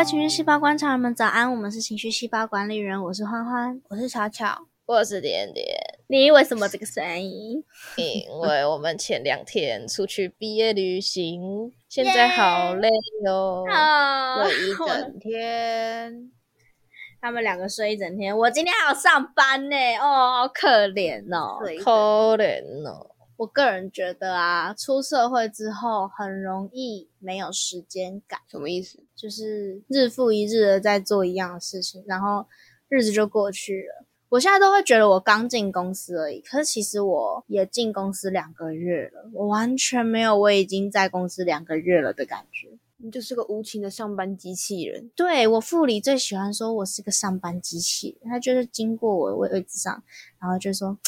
位情绪细胞观察人们早安，我们是情绪细胞管理人，我是欢欢，我是巧巧，我是点点。你为什么这个声音？因为我们前两天出去毕业旅行，现在好累哦，睡一整天。他们两个睡一整天，我今天还要上班呢，哦，好可怜哦，可怜哦。我个人觉得啊，出社会之后很容易没有时间感。什么意思？就是日复一日的在做一样的事情，然后日子就过去了。我现在都会觉得我刚进公司而已，可是其实我也进公司两个月了，我完全没有我已经在公司两个月了的感觉。你就是个无情的上班机器人。对我副理最喜欢说我是个上班机器人，他就是经过我位位置上，然后就说。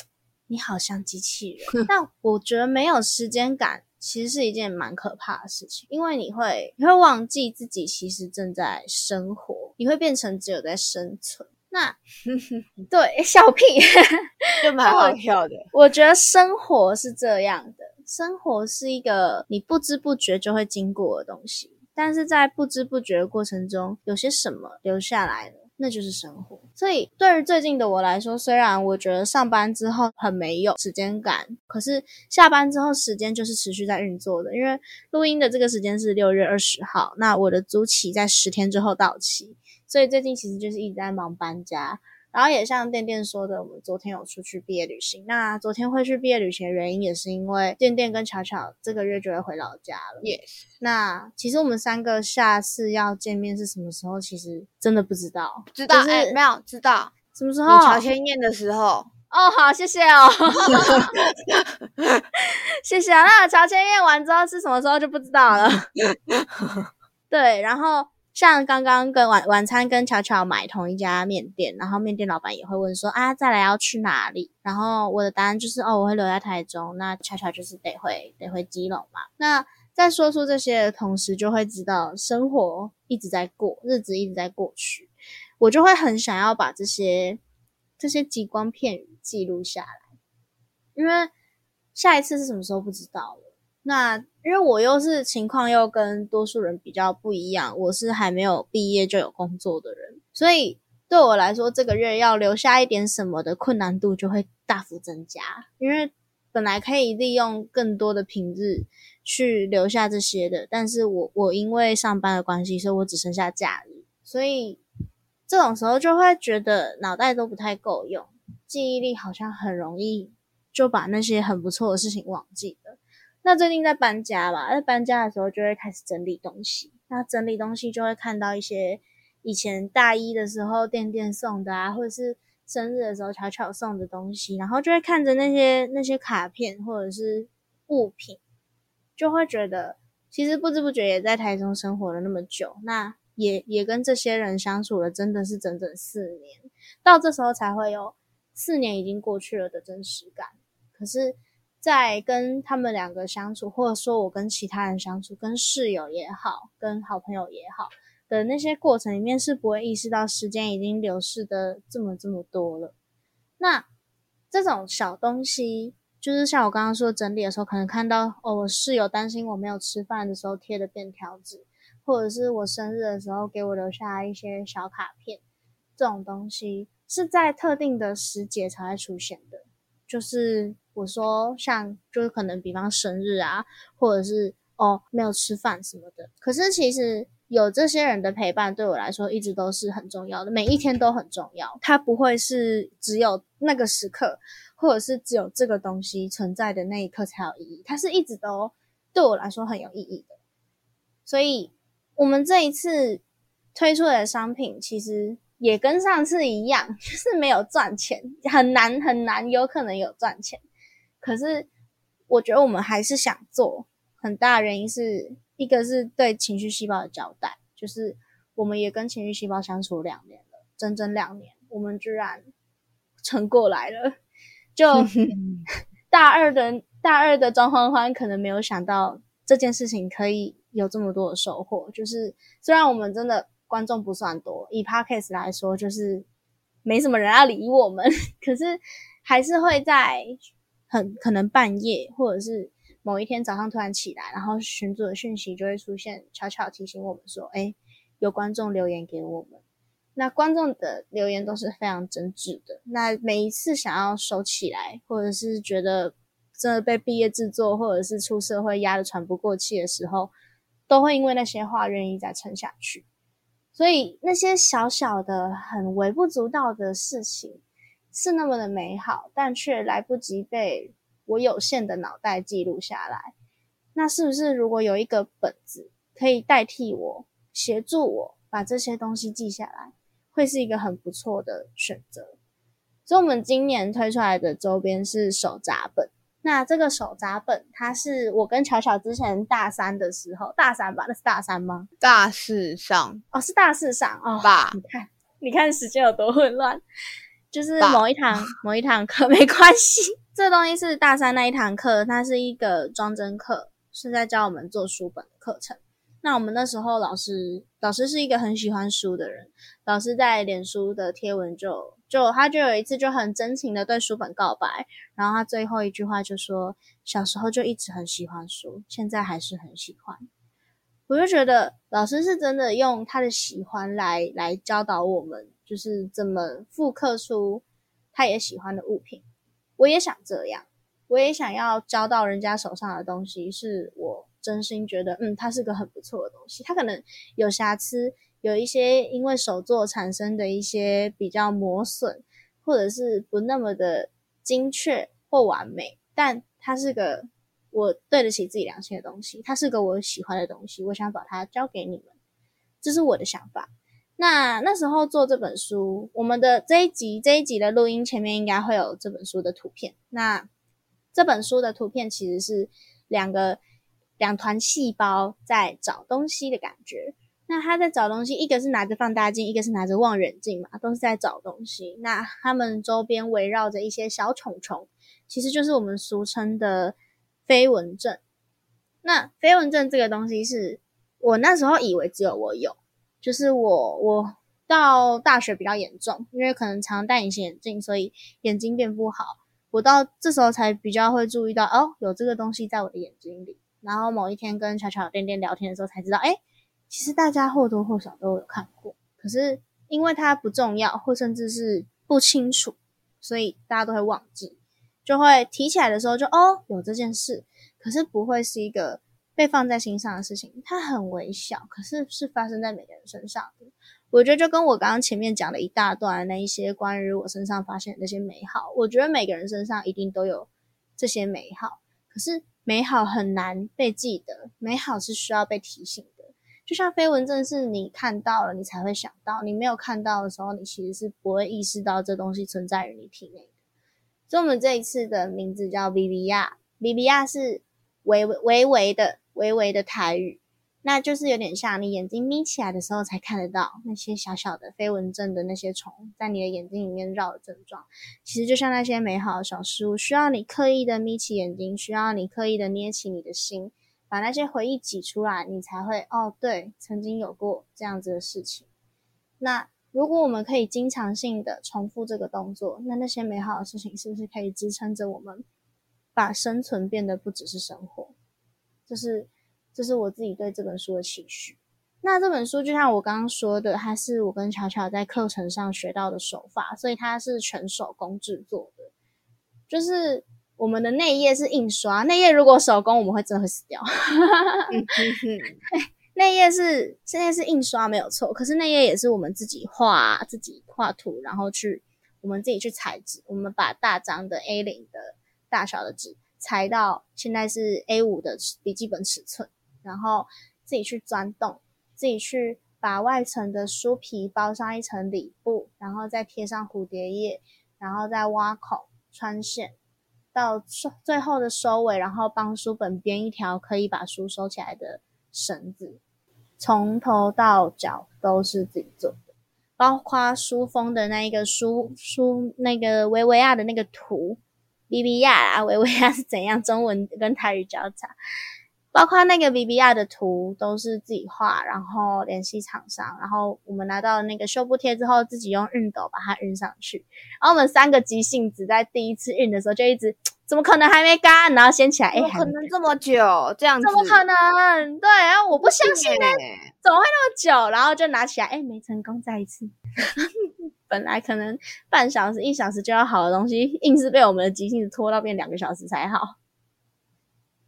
你好像机器人，但我觉得没有时间感其实是一件蛮可怕的事情，因为你会你会忘记自己其实正在生活，你会变成只有在生存。那 对笑屁 就蛮好笑的。我觉得生活是这样的，生活是一个你不知不觉就会经过的东西，但是在不知不觉的过程中，有些什么留下来了。那就是生活，所以对于最近的我来说，虽然我觉得上班之后很没有时间感，可是下班之后时间就是持续在运作的。因为录音的这个时间是六月二十号，那我的租期在十天之后到期，所以最近其实就是一直在忙搬家。然后也像店店说的，我们昨天有出去毕业旅行。那昨天会去毕业旅行的原因，也是因为店店跟巧巧这个月就会回老家了。Yes。那其实我们三个下次要见面是什么时候？其实真的不知道。知道？哎，没有知道什么时候？乔迁宴的时候。哦，好，谢谢哦。谢谢啊。那乔迁宴完之后是什么时候就不知道了。对，然后。像刚刚跟晚晚餐跟巧巧买同一家面店，然后面店老板也会问说啊，再来要去哪里？然后我的答案就是哦，我会留在台中。那巧巧就是得回得回基隆嘛。那在说出这些的同时，就会知道生活一直在过，日子一直在过去。我就会很想要把这些这些极光片语记录下来，因为下一次是什么时候不知道了。那因为我又是情况又跟多数人比较不一样，我是还没有毕业就有工作的人，所以对我来说，这个月要留下一点什么的困难度就会大幅增加。因为本来可以利用更多的平日去留下这些的，但是我我因为上班的关系，所以我只剩下假日，所以这种时候就会觉得脑袋都不太够用，记忆力好像很容易就把那些很不错的事情忘记了。那最近在搬家吧，在搬家的时候就会开始整理东西。那整理东西就会看到一些以前大一的时候店店送的啊，或者是生日的时候巧巧送的东西，然后就会看着那些那些卡片或者是物品，就会觉得其实不知不觉也在台中生活了那么久，那也也跟这些人相处了真的是整整四年，到这时候才会有四年已经过去了的真实感。可是。在跟他们两个相处，或者说我跟其他人相处，跟室友也好，跟好朋友也好的那些过程里面，是不会意识到时间已经流逝的这么这么多了。那这种小东西，就是像我刚刚说整理的时候，可能看到哦，我室友担心我没有吃饭的时候贴的便条纸，或者是我生日的时候给我留下一些小卡片，这种东西是在特定的时节才会出现的，就是。我说像就是可能比方生日啊，或者是哦没有吃饭什么的。可是其实有这些人的陪伴对我来说一直都是很重要的，每一天都很重要。它不会是只有那个时刻，或者是只有这个东西存在的那一刻才有意义。它是一直都对我来说很有意义的。所以我们这一次推出的商品其实也跟上次一样，就是没有赚钱，很难很难，有可能有赚钱。可是，我觉得我们还是想做，很大原因是一个是对情绪细胞的交代，就是我们也跟情绪细胞相处两年了，整整两年，我们居然撑过来了。就 大二的大二的张欢欢可能没有想到这件事情可以有这么多的收获，就是虽然我们真的观众不算多，以 podcast 来说，就是没什么人要理我们，可是还是会在。很可能半夜，或者是某一天早上突然起来，然后群组的讯息就会出现，悄悄提醒我们说：“哎，有观众留言给我们。那观众的留言都是非常真挚的。那每一次想要收起来，或者是觉得真的被毕业制作或者是出社会压得喘不过气的时候，都会因为那些话愿意再撑下去。所以那些小小的、很微不足道的事情，是那么的美好，但却来不及被我有限的脑袋记录下来。那是不是如果有一个本子可以代替我，协助我把这些东西记下来？会是一个很不错的选择，所以我们今年推出来的周边是手札本。那这个手札本，它是我跟巧巧之前大三的时候，大三吧？那是大三吗？大四上哦，是大四上哦。爸？你看，你看时间有多混乱。就是某一堂 某一堂课没关系，这东西是大三那一堂课，它是一个装帧课，是在教我们做书本的课程。那我们那时候老师，老师是一个很喜欢书的人。老师在脸书的贴文就就他就有一次就很真情的对书本告白，然后他最后一句话就说：“小时候就一直很喜欢书，现在还是很喜欢。”我就觉得老师是真的用他的喜欢来来教导我们，就是怎么复刻出他也喜欢的物品。我也想这样，我也想要交到人家手上的东西，是我。真心觉得，嗯，它是个很不错的东西。它可能有瑕疵，有一些因为手作产生的一些比较磨损，或者是不那么的精确或完美。但它是个我对得起自己良心的东西，它是个我喜欢的东西。我想把它交给你们，这是我的想法。那那时候做这本书，我们的这一集这一集的录音前面应该会有这本书的图片。那这本书的图片其实是两个。两团细胞在找东西的感觉，那他在找东西，一个是拿着放大镜，一个是拿着望远镜嘛，都是在找东西。那他们周边围绕着一些小虫虫，其实就是我们俗称的飞蚊症。那飞蚊症这个东西，是我那时候以为只有我有，就是我我到大学比较严重，因为可能常戴隐形眼镜，所以眼睛变不好。我到这时候才比较会注意到，哦，有这个东西在我的眼睛里。然后某一天跟巧巧点点聊天的时候，才知道，哎，其实大家或多或少都有看过，可是因为它不重要，或甚至是不清楚，所以大家都会忘记，就会提起来的时候就哦有这件事，可是不会是一个被放在心上的事情，它很微小，可是是发生在每个人身上的。我觉得就跟我刚刚前面讲了一大段那一些关于我身上发现的那些美好，我觉得每个人身上一定都有这些美好，可是。美好很难被记得，美好是需要被提醒的。就像飞蚊症，是你看到了，你才会想到；你没有看到的时候，你其实是不会意识到这东西存在于你体内的。所以，我们这一次的名字叫 v i v i a v i v i a 是微微微的、微微的台语。那就是有点像你眼睛眯起来的时候才看得到那些小小的飞蚊症的那些虫在你的眼睛里面绕的症状，其实就像那些美好的小事物，需要你刻意的眯起眼睛，需要你刻意的捏起你的心，把那些回忆挤出来，你才会哦，对，曾经有过这样子的事情。那如果我们可以经常性的重复这个动作，那那些美好的事情是不是可以支撑着我们，把生存变得不只是生活？就是。这是我自己对这本书的期许。那这本书就像我刚刚说的，它是我跟巧巧在课程上学到的手法，所以它是全手工制作的。就是我们的内页是印刷，内页如果手工，我们会真的会死掉。内页是现在是印刷没有错，可是内页也是我们自己画、自己画图，然后去我们自己去裁纸。我们把大张的 A 零的大小的纸裁到现在是 A 五的笔记本尺寸。然后自己去钻洞，自己去把外层的书皮包上一层里布，然后再贴上蝴蝶叶，然后再挖孔穿线，到收最后的收尾，然后帮书本编一条可以把书收起来的绳子，从头到脚都是自己做的，包括书封的那一个书书那个维维亚的那个图，比比亚啊，维维亚是怎样中文跟台语交叉。包括那个 v b r 的图都是自己画，然后联系厂商，然后我们拿到那个修复贴之后，自己用熨斗把它熨上去。然后我们三个急性子在第一次熨的时候就一直怎么可能还没干？然后掀起来，哎、怎么可能这么久？这样子怎么可能？对，然后我不相信呢，欸怎么会那么久？然后就拿起来，哎、没成功，再一次。本来可能半小时、一小时就要好的东西，硬是被我们的急性子拖到变两个小时才好。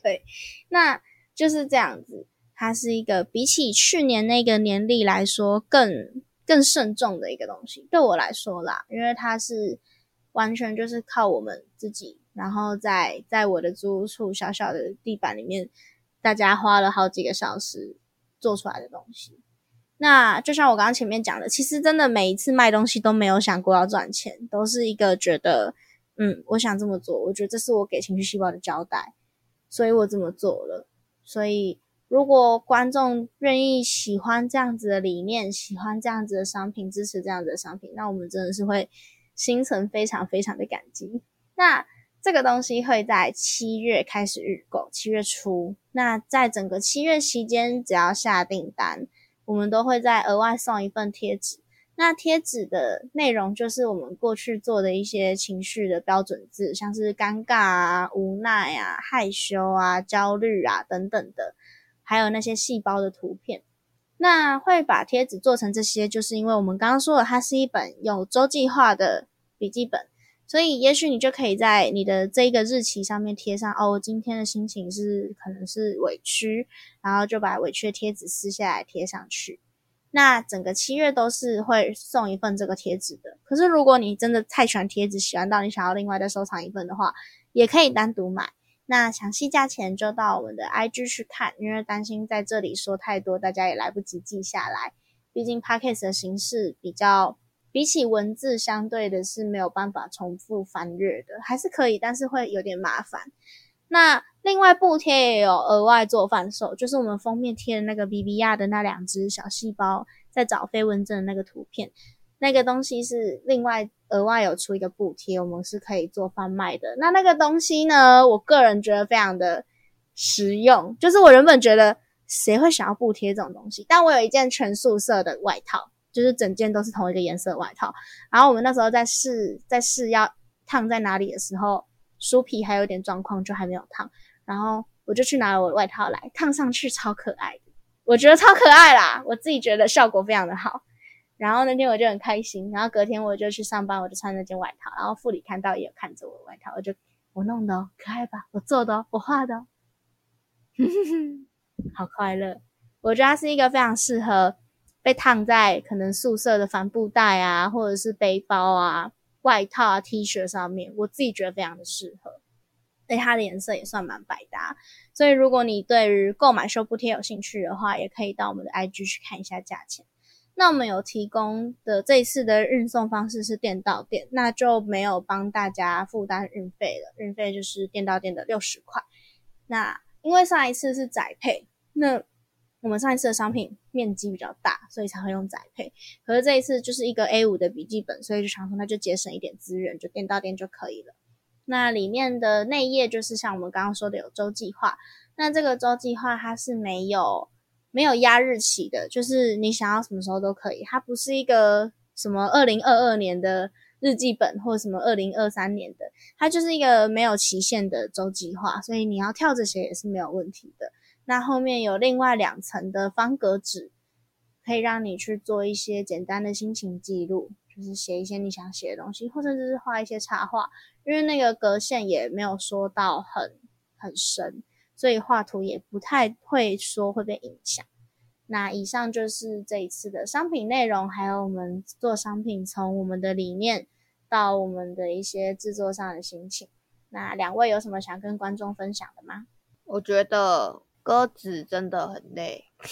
对，那就是这样子。它是一个比起去年那个年历来说更更慎重的一个东西，对我来说啦，因为它是完全就是靠我们自己，然后在在我的租屋处小小的地板里面，大家花了好几个小时做出来的东西。那就像我刚刚前面讲的，其实真的每一次卖东西都没有想过要赚钱，都是一个觉得，嗯，我想这么做，我觉得这是我给情绪细胞的交代，所以我这么做了。所以如果观众愿意喜欢这样子的理念，喜欢这样子的商品，支持这样子的商品，那我们真的是会心存非常非常的感激。那这个东西会在七月开始预购，七月初。那在整个七月期间，只要下订单，我们都会再额外送一份贴纸。那贴纸的内容就是我们过去做的一些情绪的标准字，像是尴尬啊、无奈啊、害羞啊、焦虑啊等等的，还有那些细胞的图片。那会把贴纸做成这些，就是因为我们刚刚说了，它是一本有周计划的笔记本，所以也许你就可以在你的这一个日期上面贴上哦，今天的心情是可能是委屈，然后就把委屈的贴纸撕下来贴上去。那整个七月都是会送一份这个贴纸的。可是如果你真的太喜欢贴纸，喜欢到你想要另外再收藏一份的话，也可以单独买。那详细价钱就到我们的 IG 去看，因为担心在这里说太多，大家也来不及记下来。毕竟 Podcast 的形式比较比起文字，相对的是没有办法重复翻阅的，还是可以，但是会有点麻烦。那另外布贴也有额外做贩售，就是我们封面贴的那个 B B 亚的那两只小细胞在找飞蚊症的那个图片，那个东西是另外额外有出一个布贴，我们是可以做贩卖的。那那个东西呢，我个人觉得非常的实用，就是我原本觉得谁会想要布贴这种东西，但我有一件全素色的外套，就是整件都是同一个颜色外套，然后我们那时候在试在试要烫在哪里的时候。书皮还有点状况，就还没有烫，然后我就去拿了我的外套来烫上去，超可爱的，我觉得超可爱啦，我自己觉得效果非常的好。然后那天我就很开心，然后隔天我就去上班，我就穿那件外套，然后副理看到也有看着我的外套，我就我弄的哦，可爱吧？我做的哦，我画的哦，好快乐。我觉得它是一个非常适合被烫在可能宿舍的帆布袋啊，或者是背包啊。外套啊，T 恤上面，我自己觉得非常的适合，而且它的颜色也算蛮百搭，所以如果你对于购买修布贴有兴趣的话，也可以到我们的 IG 去看一下价钱。那我们有提供的这一次的运送方式是店到店，那就没有帮大家负担运费了，运费就是店到店的六十块。那因为上一次是宅配，那我们上一次的商品面积比较大，所以才会用宅配。可是这一次就是一个 A 五的笔记本，所以就想说那就节省一点资源，就店到店就可以了。那里面的内页就是像我们刚刚说的有周计划，那这个周计划它是没有没有压日期的，就是你想要什么时候都可以，它不是一个什么二零二二年的日记本或什么二零二三年的，它就是一个没有期限的周计划，所以你要跳着写也是没有问题的。那后面有另外两层的方格纸，可以让你去做一些简单的心情记录，就是写一些你想写的东西，或者就是画一些插画。因为那个格线也没有说到很很深，所以画图也不太会说会被影响。那以上就是这一次的商品内容，还有我们做商品从我们的理念到我们的一些制作上的心情。那两位有什么想跟观众分享的吗？我觉得。鸽子真的很累，是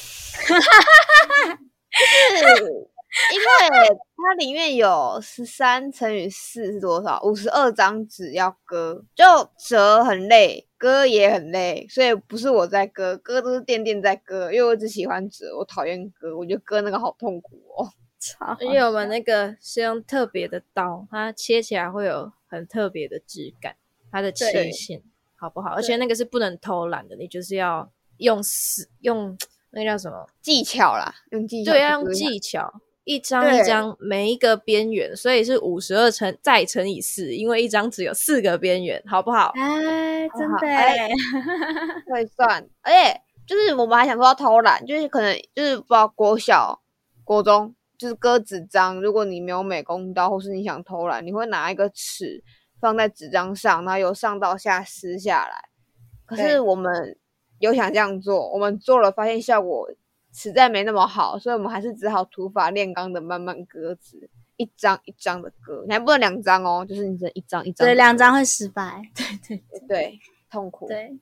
因为它里面有十三乘以四是多少？五十二张纸要割，就折很累，割也很累，所以不是我在割，割都是店店在割，因为我只喜欢折，我讨厌割，我觉得割那个好痛苦哦。而且我们那个是用特别的刀，它切起来会有很特别的质感，它的切线好不好？而且那个是不能偷懒的，你就是要。用死用那叫什么技巧啦？用技巧对，要用技巧。一张一张每一个边缘，所以是五十二乘再乘以四，因为一张只有四个边缘，好不好？哎，真的哎会算，而且就是我们还想说要偷懒，就是可能就是不知道国小、国中就是割纸张，如果你没有美工刀，或是你想偷懒，你会拿一个尺放在纸张上，然后由上到下撕下来。可是我们有想这样做，我们做了发现效果实在没那么好，所以我们还是只好土法炼钢的慢慢割纸，一张一张的割，你还不能两张哦，就是你只能一张一张。对，两张会失败，对对对痛苦。对，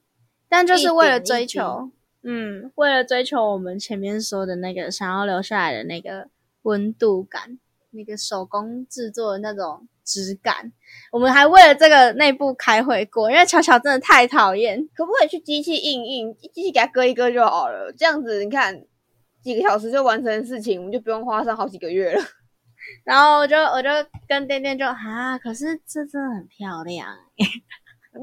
但就是为了一点一滴追求，嗯，为了追求我们前面说的那个想要留下来的那个温度感，那个手工制作的那种质感，我们还为了这个内部开会过，因为巧巧真的太讨厌，可不可以去机器印印，机器给它割一割就好了？这样子你看几个小时就完成的事情，我们就不用花上好几个月了。然后我就我就跟店店就啊，可是这真的很漂亮，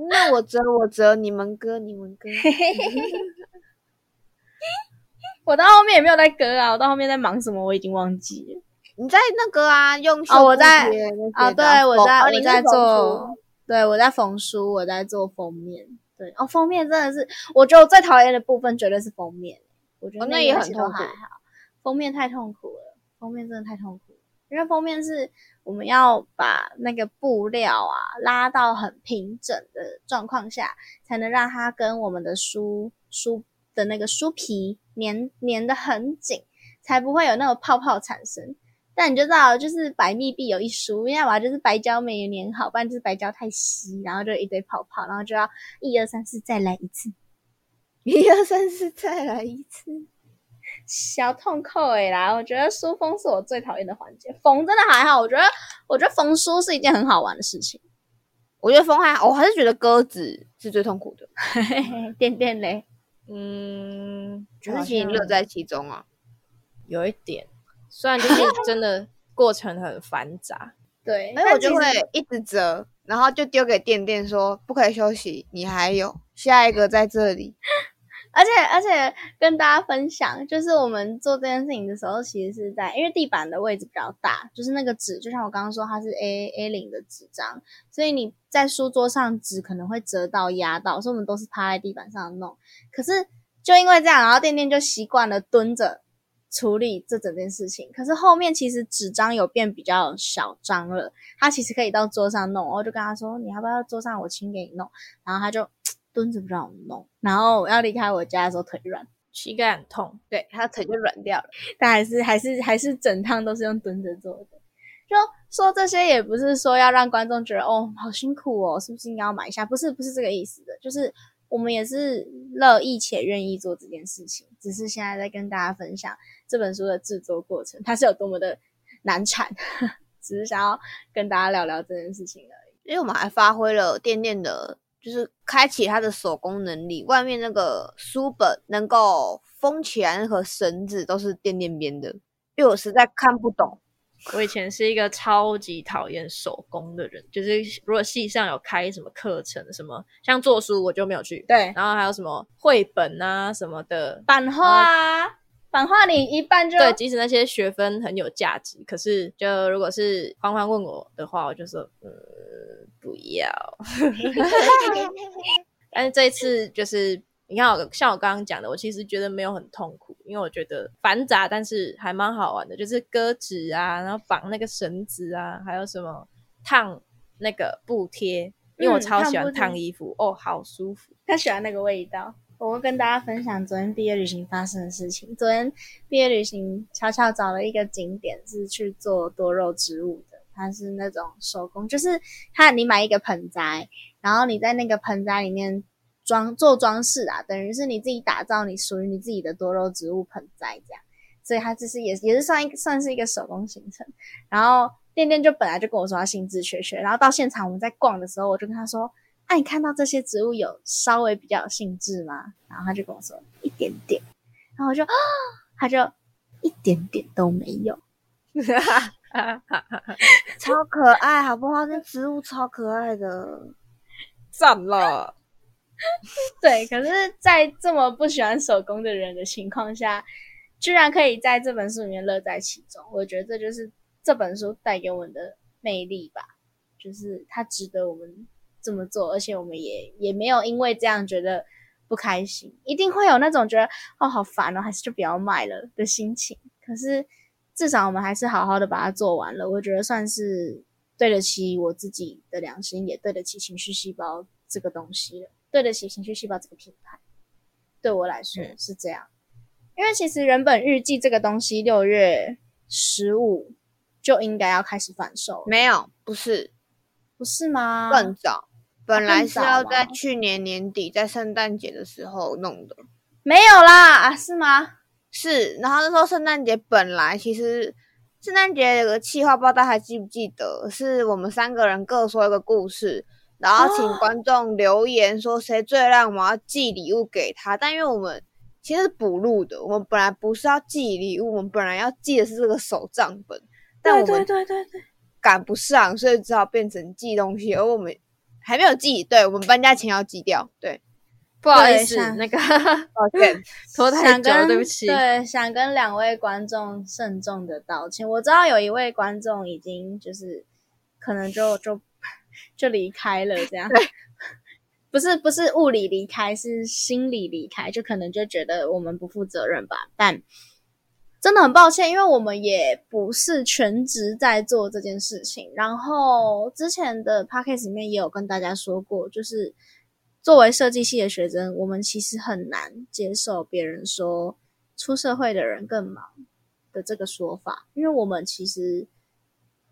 那我折我折，你们割你们割。我到后面也没有在割啊，我到后面在忙什么我已经忘记了。你在那个啊，用哦我在啊，啊，对，我在、我在哦你是缝做，对我在缝书，我在做封面。对，哦，封面真的是，我觉得我最讨厌的部分绝对是封面。我觉得哦那也很痛苦还好，封面太痛苦了，封面真的太痛苦了。因为封面是我们要把那个布料啊拉到很平整的状况下，才能让它跟我们的书书的那个书皮粘粘的很紧，才不会有那种泡泡产生。但你就知道，就是百密必有一疏，要么就是白胶没有粘好，不然就是白胶太稀，然后就一堆泡泡，然后就要一二三四再来一次，一二三四，再来一次。小痛扣诶啦！我觉得书封是我最讨厌的环节，缝真的还好，我觉得我觉得缝书是一件很好玩的事情。我觉得风还好，我还是觉得鸽子是最痛苦的，点点嘞，嗯，就是其实乐在其中啊。有一点，虽然就是真的过程很繁杂，对，所以我就会一直折，然后就丢给店店说不可以休息，你还有下一个在这里。而且而且跟大家分享，就是我们做这件事情的时候，其实是在因为地板的位置比较大，就是那个纸，就像我刚刚说，它是 A A 零的纸张，所以你在书桌上纸可能会折到压到，所以我们都是趴在地板上弄。可是就因为这样，然后店店就习惯了蹲着处理这整件事情。可是后面其实纸张有变比较小张了，他其实可以到桌上弄，我就跟他说：“你要不要桌上我亲给你弄？”然后他就蹲着不让我弄，然后我要离开我家的时候腿软，膝盖很痛。对，他腿就软掉了。但还是还是还是整趟都是用蹲着做的。就说这些也不是说要让观众觉得哦好辛苦哦，是不是应该要买一下？不是不是这个意思的，就是我们也是乐意且愿意做这件事情，只是现在在跟大家分享这本书的制作过程，它是有多么的难产，只是想要跟大家聊聊这件事情而已。因为我们还发挥了店店的，就是开启他的手工能力。外面那个书本能够封起来，那个绳子都是店店编的，因为我实在看不懂。我以前是一个超级讨厌手工的人，就是如果系上有开什么课程，什么像做书我就没有去，对，然后还有什么绘本啊什么的，版画啊，版画你一半就对，即使那些学分很有价值，可是就如果是欢欢问我的话，我就说，嗯，不要。但是这一次就是，你看我像我刚刚讲的，我其实觉得没有很痛苦，因为我觉得繁杂，但是还蛮好玩的，就是割纸啊，然后绑那个绳子啊，还有什么烫那个布贴，因为我嗯超喜欢烫衣服，哦，好舒服。他喜欢那个味道。我会跟大家分享昨天毕业旅行发生的事情。昨天毕业旅行，巧巧找了一个景点是去做多肉植物的，它是那种手工，就是它你买一个盆栽，然后你在那个盆栽里面装做装饰啊，等于是你自己打造你属于你自己的多肉植物盆栽这样。所以它这是也也是算一算是一个手工行程。然后店店就本来就跟我说他兴致缺缺，然后到现场我们在逛的时候，我就跟他说。哎、你看到这些植物有稍微比较有兴致吗？然后他就跟我说一点点，然后我就啊，他就一点点都没有。超可爱，好不好？那植物超可爱的。赞了，对，可是，在这么不喜欢手工的人的情况下，居然可以在这本书里面乐在其中，我觉得这就是这本书带给我们的魅力吧，就是它值得我们这么做，而且我们也也没有因为这样觉得不开心，一定会有那种觉得哦好烦哦，还是就不要卖了的心情。可是至少我们还是好好的把它做完了，我觉得算是对得起我自己的良心，也对得起情绪细胞这个东西了，对得起情绪细胞这个品牌。对我来说是这样，因为其实原本预计这个东西六月十五就应该要开始贩售，没有，不是，不是吗？更早，本来是要在去年年底，在圣诞节的时候弄的。没有啦，啊是吗？是，然后那时候圣诞节本来其实圣诞节有个企划，不知道大家还记不记得？是我们三个人各说一个故事，然后请哦观众留言说谁最让我们要寄礼物给他。但因为我们其实是补录的，我们本来不是要寄礼物，我们本来要寄的是这个手账本，但我们对对对，赶不上，所以只好变成寄东西，而我们还没有寄，对我们搬家前要寄掉，对，不好意思，那个 抱歉。拖太久了，对不起。对，想跟两位观众慎重的道歉。我知道有一位观众已经就是可能就 就就离开了，这样。不是不是物理离开，是心理离开，就可能就觉得我们不负责任吧。但真的很抱歉，因为我们也不是全职在做这件事情。然后之前的 podcast 里面也有跟大家说过，就是作为设计系的学生，我们其实很难接受别人说出社会的人更忙的这个说法，因为我们其实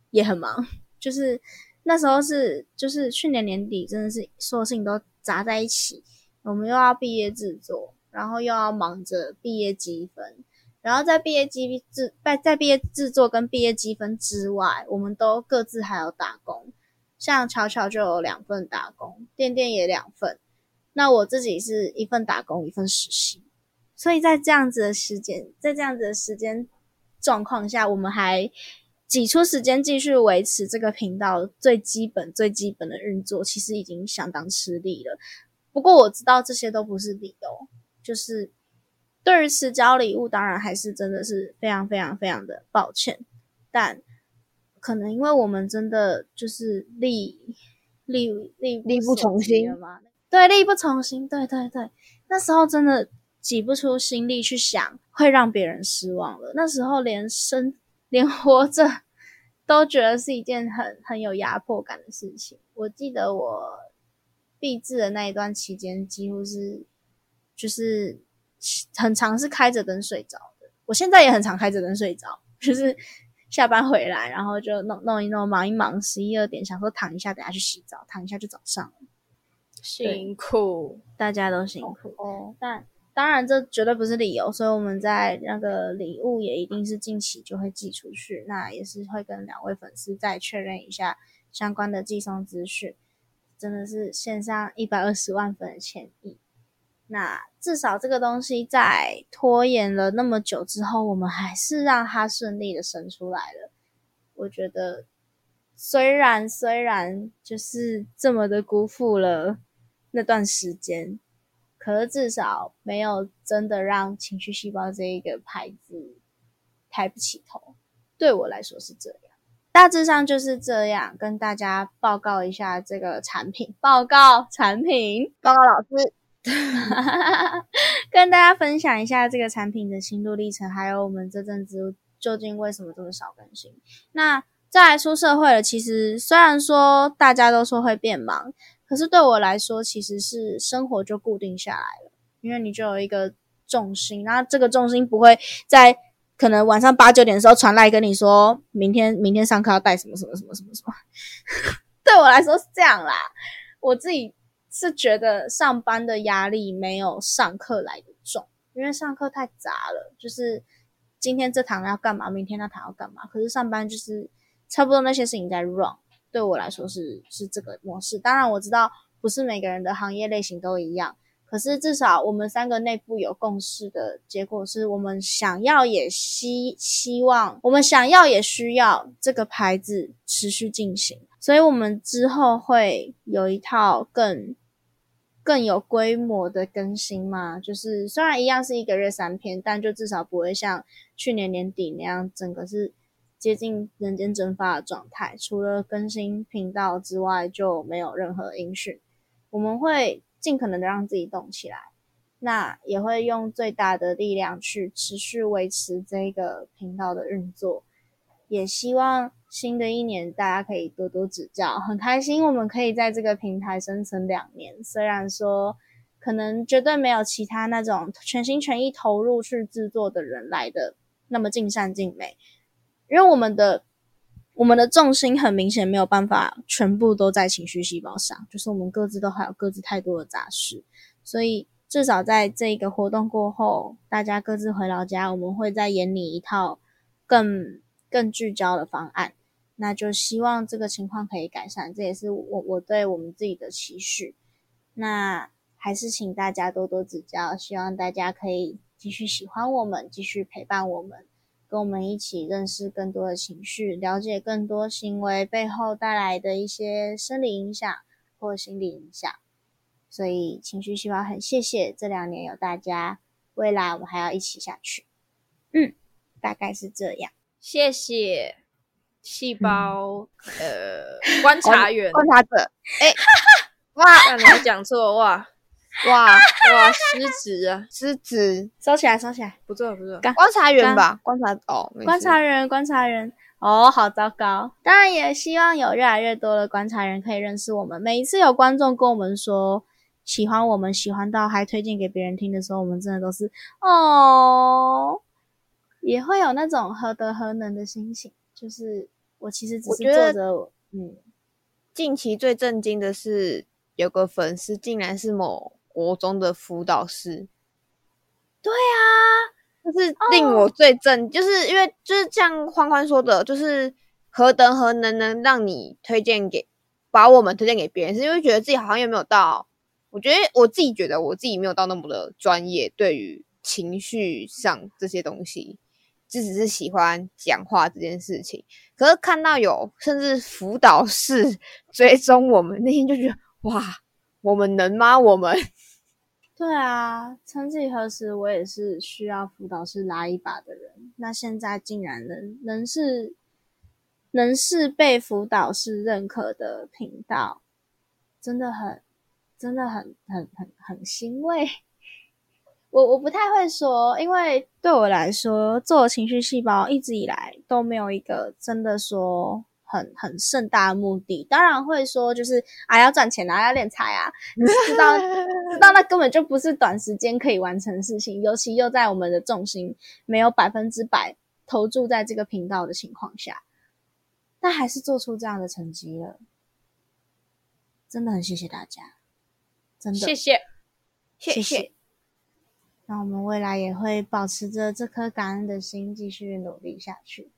也很忙，就是那时候是就是去年年底，真的是所有事情都砸在一起，我们又要毕业制作，然后又要忙着毕业积分。然后在毕业积制在在毕业制作跟毕业积分之外，我们都各自还有打工。像巧巧就有两份打工，店店也两份。那我自己是一份打工，一份实习。所以在这样子的时间，在这样子的时间状况下，我们还挤出时间继续维持这个频道最基本、最基本的运作，其实已经相当吃力了。不过我知道这些都不是理由，就是对于迟交礼物，当然还是真的是非常非常非常的抱歉，但可能因为我们真的就是力力力力不从心了嘛，对，力不从心，对对对，那时候真的挤不出心力去想会让别人失望了，那时候连生连活着都觉得是一件很很有压迫感的事情。我记得我毕制的那一段期间，几乎是就是很常是开着灯睡着的。我现在也很常开着灯睡着，就是下班回来，然后就弄弄一弄，忙一忙，十一二点想说躺一下，等下去洗澡，躺一下就早上了。辛苦大家都辛苦，哦，但当然这绝对不是理由，所以我们在那个礼物也一定是近期就会寄出去，那也是会跟两位粉丝再确认一下相关的寄送资讯。真的是线上一百二十万粉的歉意。那至少这个东西在拖延了那么久之后，我们还是让它顺利的生出来了。我觉得，虽然虽然就是这么的辜负了那段时间，可是至少没有真的让情绪细胞这一个牌子抬不起头。对我来说是这样。大致上就是这样，跟大家报告一下这个产品。报告产品，报告老师，跟大家分享一下这个产品的心路历程，还有我们这阵子究竟为什么这么少更新。那再来出社会了，其实虽然说大家都说会变忙，可是对我来说，其实是生活就固定下来了，因为你就有一个重心，那这个重心不会在可能晚上八九点的时候传来跟你说，明天明天上课要带什么什么什么什么什么。对我来说是这样啦，我自己是觉得上班的压力没有上课来的重，因为上课太杂了，就是今天这堂要干嘛，明天那堂要干嘛。可是上班就是差不多那些事情在 run，对我来说是是这个模式。当然我知道不是每个人的行业类型都一样，可是至少我们三个内部有共识的结果是我们想要也希希望，我们想要也需要这个牌子持续进行，所以我们之后会有一套更更有规模的更新嘛。就是虽然一样是一个月三篇，但就至少不会像去年年底那样，整个是接近人间蒸发的状态。除了更新频道之外，就没有任何音讯。我们会尽可能的让自己动起来，那也会用最大的力量去持续维持这个频道的运作。也希望新的一年大家可以多多指教，很开心我们可以在这个平台生存两年。虽然说可能绝对没有其他那种全心全意投入去制作的人来的那么尽善尽美，因为我们的我们的重心很明显没有办法全部都在情绪细胞上，就是我们各自都还有各自太多的杂事，所以至少在这个活动过后，大家各自回老家，我们会再演你一套更。更聚焦的方案，那就希望这个情况可以改善，这也是我我对我们自己的期许。那还是请大家多多指教，希望大家可以继续喜欢我们，继续陪伴我们，跟我们一起认识更多的情绪，了解更多行为背后带来的一些生理影响或心理影响。所以情绪细胞很谢谢这两年有大家，未来我们还要一起下去。嗯，大概是这样。谢谢细胞呃观察员。观察者，哎，哇，刚才讲错哇。哇哇失职啊。失职，收起来收起来，不错不错，观察员吧观察哦观察人观察人哦好糟糕，当然也希望有越来越多的观察人可以认识我们。每一次有观众跟我们说喜欢我们喜欢到还推荐给别人听的时候，我们真的都是哦。也会有那种何德何能的心情，就是我其实只是做着，嗯。近期最震惊的是，有个粉丝竟然是某国中的辅导师。对啊，就是令我最震，就是因为就是像欢欢说的，就是何德何能能让你推荐给把我们推荐给别人，是因为觉得自己好像又没有到，我觉得我自己觉得我自己没有到那么的专业，对于情绪上这些东西。就只是喜欢讲话这件事情，可是看到有甚至辅导室 追踪我们，那天就觉得哇，我们能吗？我们 对啊，曾几何时我也是需要辅导室拉一把的人，那现在竟然能能是能是被辅导室认可的频道，真的很真的很很很很欣慰。我我不太会说，因为对我来说，做情绪细胞一直以来都没有一个真的说很很盛大的目的。当然会说，就是啊要赚钱啊，要敛财啊，你知道 知道那根本就不是短时间可以完成的事情，尤其又在我们的重心没有百分之百投注在这个频道的情况下，但还是做出这样的成绩了，真的很谢谢大家，真的谢谢谢谢。那我们未来也会保持着这颗感恩的心，继续努力下去。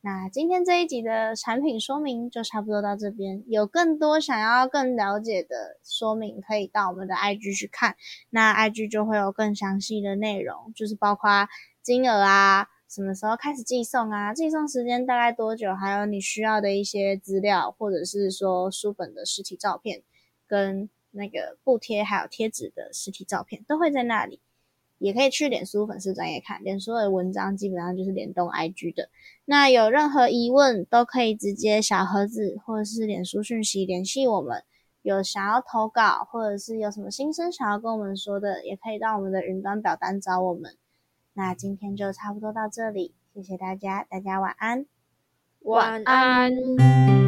那今天这一集的产品说明就差不多到这边。有更多想要更了解的说明，可以到我们的 IG 去看。那 IG 就会有更详细的内容，就是包括金额啊，什么时候开始寄送啊，寄送时间大概多久，还有你需要的一些资料，或者是说书本的实体照片，跟那个布贴还有贴纸的实体照片，都会在那里。也可以去脸书粉丝专业看，脸书的文章基本上就是联动 IG 的。那有任何疑问都可以直接小盒子或者是脸书讯息联系我们。有想要投稿或者是有什么心声想要跟我们说的，也可以到我们的云端表单找我们。那今天就差不多到这里，谢谢大家，大家晚安，晚安。